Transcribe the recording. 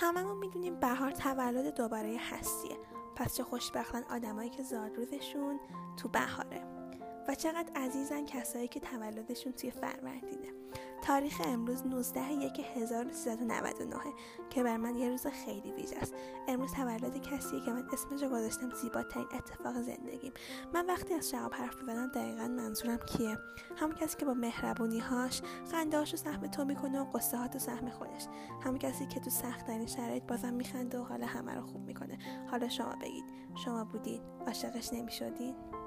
هممون می‌دونیم بهار تولد دوباره هستیه. پس چه خوشبختن آدمایی که زادروزشون تو بهاره. و چقدر عزیزن کسایی که تولدشون توی فروردینه تاریخ امروز 19 یک 1399 که بر من یه روز خیلی ویژه است. امروز تولد کسیه که من اسمش رو گذاشتم زیباترین اتفاق زندگیم. من وقتی از شعب حرف بزنم دقیقا منظورم کیه؟ همون کسی که با مهربونی هاش خنده رو سهم تو می‌کنه و قصه ها تو سهم خودش. همون کسی که تو سختترین شرایط بازم میخنده و حال همه رو خوب می‌کنه. حالا شما بگید. شما بودید عاشقش نمی‌شدید